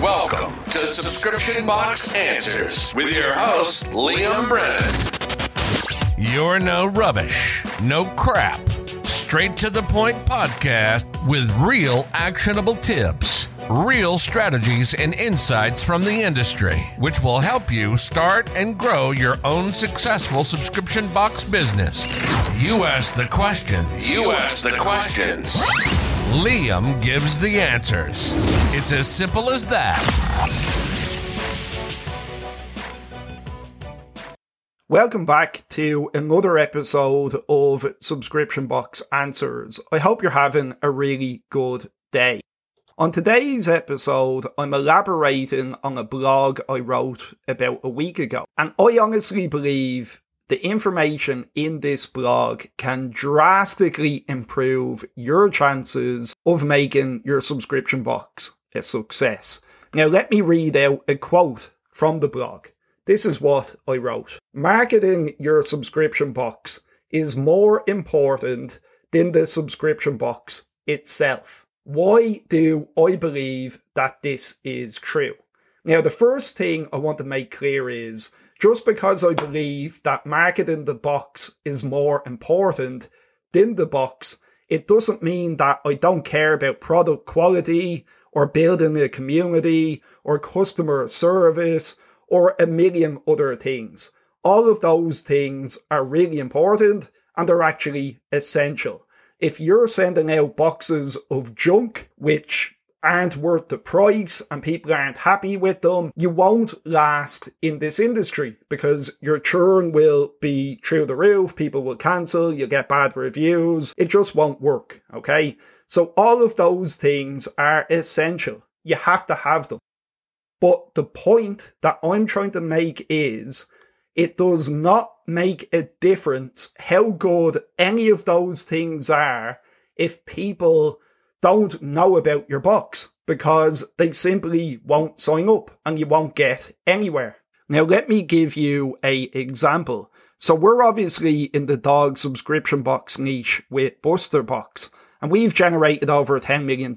Welcome to Subscription Box Answers with your host, Liam Brennan. You're no rubbish, no crap. Straight to the point podcast with real actionable tips, real strategies, and insights from the industry, which will help you start and grow your own successful subscription box business. You ask the questions. You ask the questions. Liam gives the answers. It's as simple as that. Welcome back to another episode of Subscription Box Answers. I hope you're having a really good day. On today's episode, I'm elaborating on a blog I wrote about a week ago. And I honestly believe the information in this blog can drastically improve your chances of making your subscription box a success. Now, let me read out a quote from the blog. This is what I wrote. Marketing your subscription box is more important than the subscription box itself. Why do I believe that this is true? Now, the first thing I want to make clear is just because I believe that marketing the box is more important than the box, it doesn't mean that I don't care about product quality or building a community or customer service or a million other things. All of those things are really important and they're actually essential. If you're sending out boxes of junk, which aren't worth the price and people aren't happy with them, you won't last in this industry because your churn will be through the roof. People will cancel. You'll get bad reviews. It just won't work. Okay. So all of those things are essential. You have to have them. But the point that I'm trying to make is it does not make a difference how good any of those things are if people don't know about your box because they simply won't sign up and you won't get anywhere. Now let me give you a example. So we're obviously in the dog subscription box niche with Buster Box and we've generated over $10 million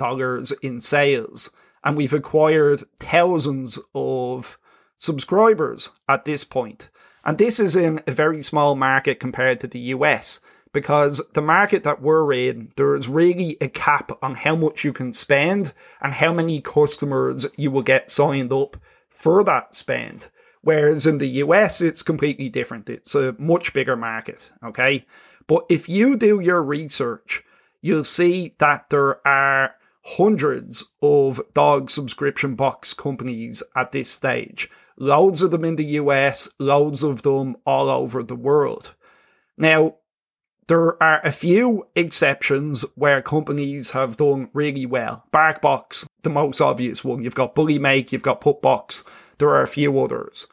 in sales and we've acquired thousands of subscribers at this point. And this is in a very small market compared to the US because the market that we're in, there is really a cap on how much you can spend and how many customers you will get signed up for that spend. Whereas in the US, it's completely different. It's a much bigger market. Okay. But if you do your research, you'll see that there are hundreds of dog subscription box companies at this stage. Loads of them in the US, loads of them all over the world. Now, there are a few exceptions where companies have done really well. Barkbox, the most obvious one. You've got Bullymake, you've got Pupbox. There are a few others.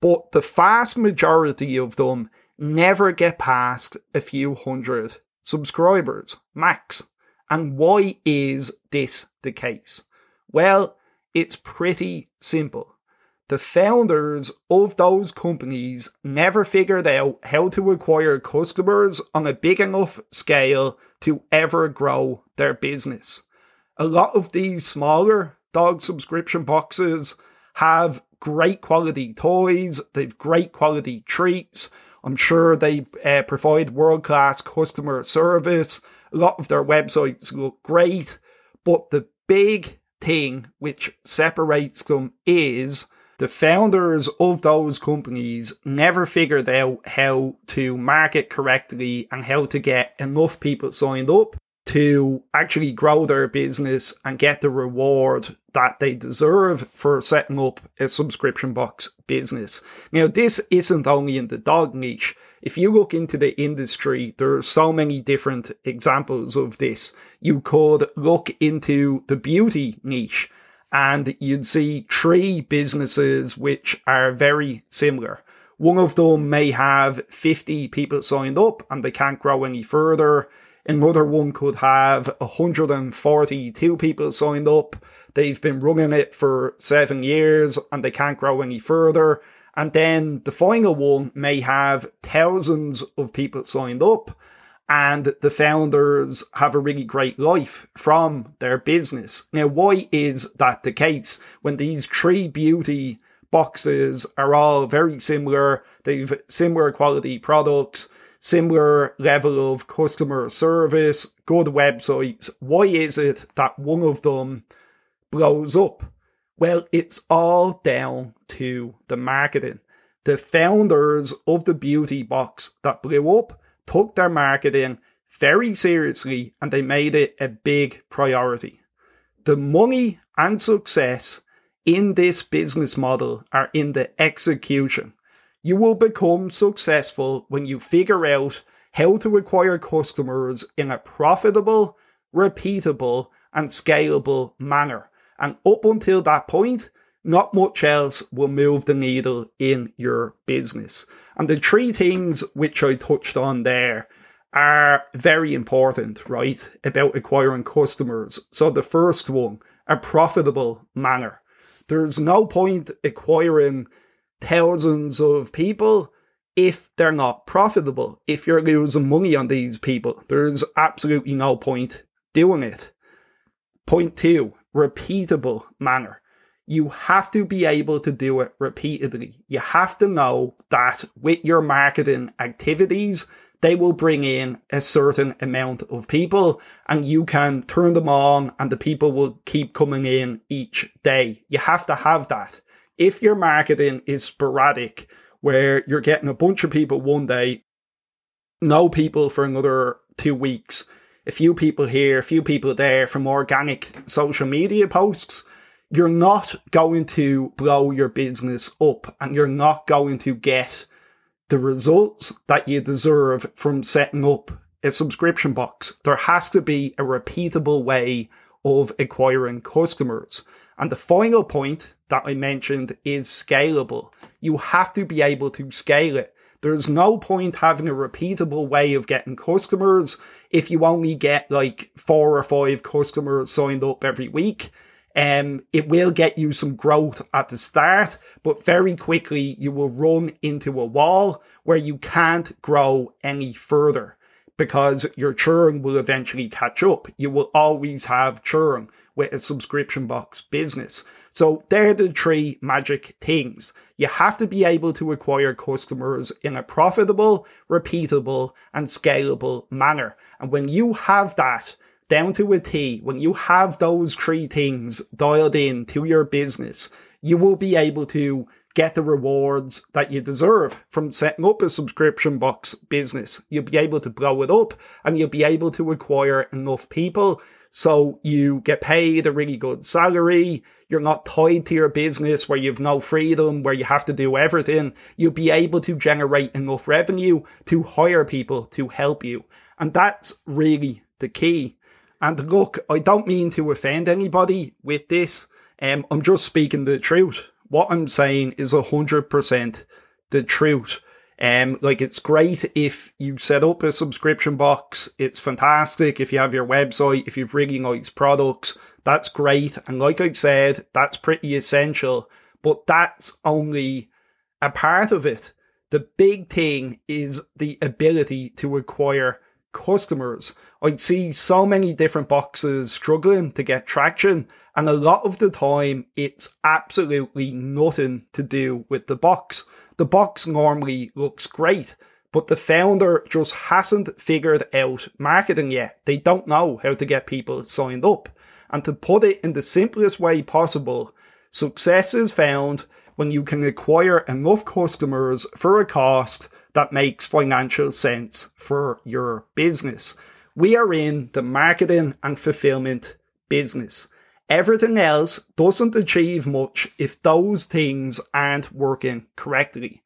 But the vast majority of them never get past a few hundred subscribers, max. And why is this the case? Well, it's pretty simple. The founders of those companies never figured out how to acquire customers on a big enough scale to ever grow their business. A lot of these smaller dog subscription boxes have great quality toys, they've great quality treats. I'm sure they uh, provide world class customer service a lot of their websites look great, but the big thing which separates them is the founders of those companies never figured out how to market correctly and how to get enough people signed up to actually grow their business and get the reward that they deserve for setting up a subscription box business. Now, this isn't only in the dog niche. If you look into the industry, there are so many different examples of this. You could look into the beauty niche and you'd see three businesses which are very similar. One of them may have 50 people signed up and they can't grow any further. Another one could have 142 people signed up. They've been running it for seven years and they can't grow any further. And then the final one may have thousands of people signed up and the founders have a really great life from their business. Now, why is that the case when these three beauty boxes are all very similar? They've similar quality products, similar level of customer service, good websites. Why is it that one of them blows up? Well, it's all down to the marketing. The founders of the beauty box that blew up took their marketing very seriously and they made it a big priority. The money and success in this business model are in the execution. You will become successful when you figure out how to acquire customers in a profitable, repeatable, and scalable manner. And up until that point, not much else will move the needle in your business. And the three things which I touched on there are very important, right? About acquiring customers. So the first one, a profitable manner. There's no point acquiring thousands of people if they're not profitable. If you're losing money on these people, there's absolutely no point doing it. Point two, repeatable manner you have to be able to do it repeatedly. You have to know that with your marketing activities, they will bring in a certain amount of people and you can turn them on and the people will keep coming in each day. You have to have that. If your marketing is sporadic, where you're getting a bunch of people one day, no people for another two weeks, a few people here, a few people there from organic social media posts, you're not going to blow your business up and you're not going to get the results that you deserve from setting up a subscription box. There has to be a repeatable way of acquiring customers. And the final point that I mentioned is scalable. You have to be able to scale it. There's no point having a repeatable way of getting customers if you only get like four or five customers signed up every week um, it will get you some growth at the start, but very quickly you will run into a wall where you can't grow any further because your churn will eventually catch up. You will always have churn with a subscription box business. So they're the three magic things. You have to be able to acquire customers in a profitable, repeatable, and scalable manner. And when you have that, down to a T, when you have those three things dialed in to your business, you will be able to get the rewards that you deserve from setting up a subscription box business. You'll be able to blow it up and you'll be able to acquire enough people so you get paid a really good salary. You're not tied to your business where you've no freedom, where you have to do everything. You'll be able to generate enough revenue to hire people to help you. And that's really the key. And look, I don't mean to offend anybody with this. Um, I'm just speaking the truth. What I'm saying is 100% the truth. Um, like it's great if you set up a subscription box. It's fantastic if you have your website, if you've really nice products. That's great. And like I said, that's pretty essential. But that's only a part of it. The big thing is the ability to acquire customers. I'd see so many different boxes struggling to get traction, and a lot of the time it's absolutely nothing to do with the box. The box normally looks great, but the founder just hasn't figured out marketing yet. They don't know how to get people signed up. And to put it in the simplest way possible, success is found when you can acquire enough customers for a cost that makes financial sense for your business. We are in the marketing and fulfillment business. Everything else doesn't achieve much if those things aren't working correctly.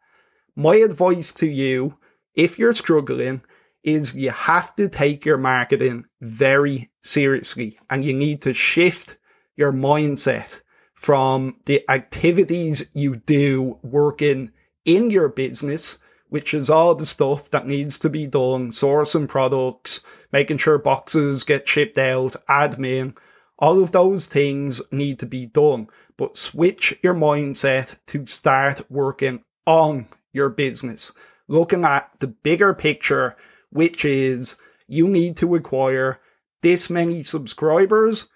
My advice to you, if you're struggling, is you have to take your marketing very seriously and you need to shift your mindset from the activities you do working in your business which is all the stuff that needs to be done, sourcing products, making sure boxes get shipped out, admin, all of those things need to be done. But switch your mindset to start working on your business, looking at the bigger picture, which is you need to acquire this many subscribers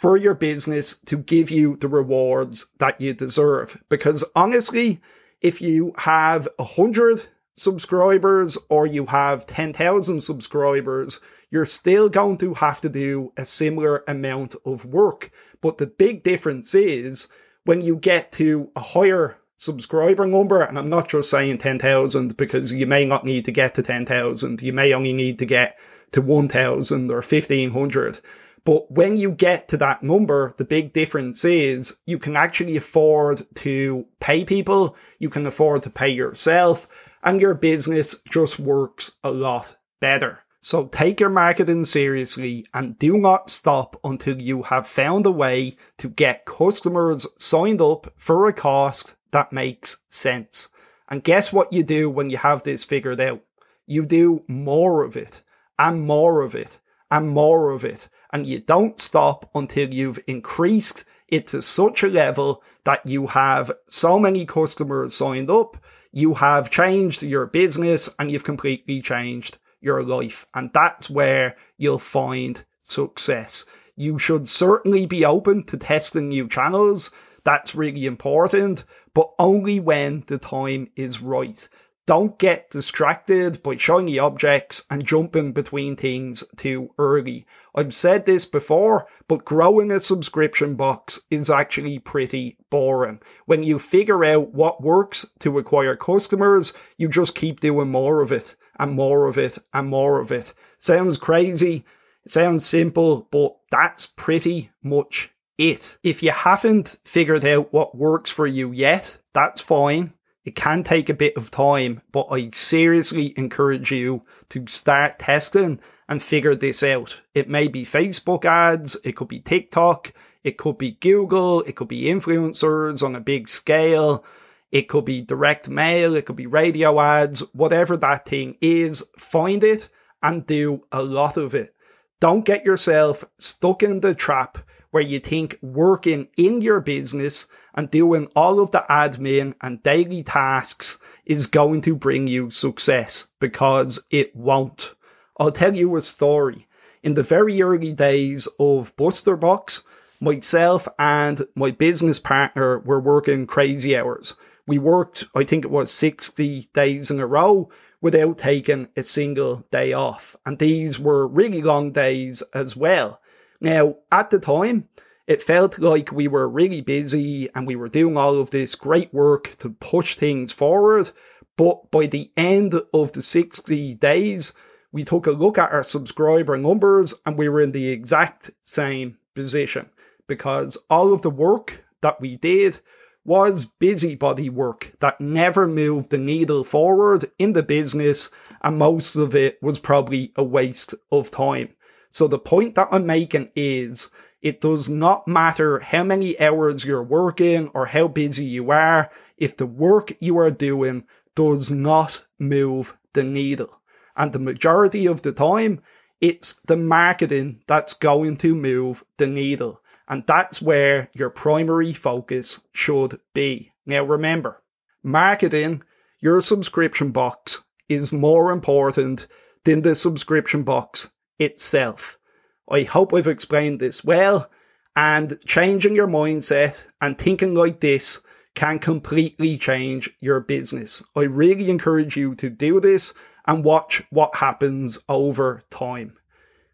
for your business to give you the rewards that you deserve. Because honestly, if you have a hundred subscribers or you have 10,000 subscribers, you're still going to have to do a similar amount of work. But the big difference is when you get to a higher subscriber number, and I'm not just saying 10,000 because you may not need to get to 10,000, you may only need to get to 1,000 or 1,500. But when you get to that number, the big difference is you can actually afford to pay people, you can afford to pay yourself, and your business just works a lot better. So take your marketing seriously and do not stop until you have found a way to get customers signed up for a cost that makes sense. And guess what you do when you have this figured out? You do more of it and more of it and more of it. And you don't stop until you've increased it to such a level that you have so many customers signed up, you have changed your business and you've completely changed your life. And that's where you'll find success. You should certainly be open to testing new channels. That's really important, but only when the time is right. Don't get distracted by shiny objects and jumping between things too early. I've said this before, but growing a subscription box is actually pretty boring. When you figure out what works to acquire customers, you just keep doing more of it and more of it and more of it. Sounds crazy, sounds simple, but that's pretty much it. If you haven't figured out what works for you yet, that's fine. It can take a bit of time, but I seriously encourage you to start testing and figure this out. It may be Facebook ads, it could be TikTok, it could be Google, it could be influencers on a big scale, it could be direct mail, it could be radio ads, whatever that thing is, find it and do a lot of it. Don't get yourself stuck in the trap where you think working in your business and doing all of the admin and daily tasks is going to bring you success because it won't. I'll tell you a story. In the very early days of Busterbox, myself and my business partner were working crazy hours. We worked, I think it was 60 days in a row without taking a single day off. And these were really long days as well. Now, at the time, it felt like we were really busy and we were doing all of this great work to push things forward. But by the end of the 60 days, we took a look at our subscriber numbers and we were in the exact same position because all of the work that we did was busybody work that never moved the needle forward in the business and most of it was probably a waste of time. So the point that I'm making is it does not matter how many hours you're working or how busy you are if the work you are doing does not move the needle. And the majority of the time, it's the marketing that's going to move the needle. And that's where your primary focus should be. Now remember, marketing your subscription box is more important than the subscription box itself. I hope I've explained this well, and changing your mindset and thinking like this can completely change your business. I really encourage you to do this and watch what happens over time.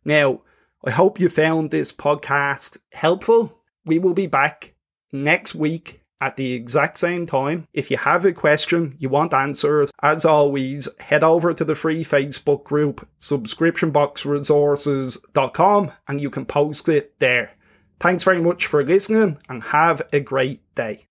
Now, I hope you found this podcast helpful. We will be back next week at the exact same time. If you have a question you want answered, as always, head over to the free Facebook group subscriptionboxresources.com and you can post it there. Thanks very much for listening and have a great day.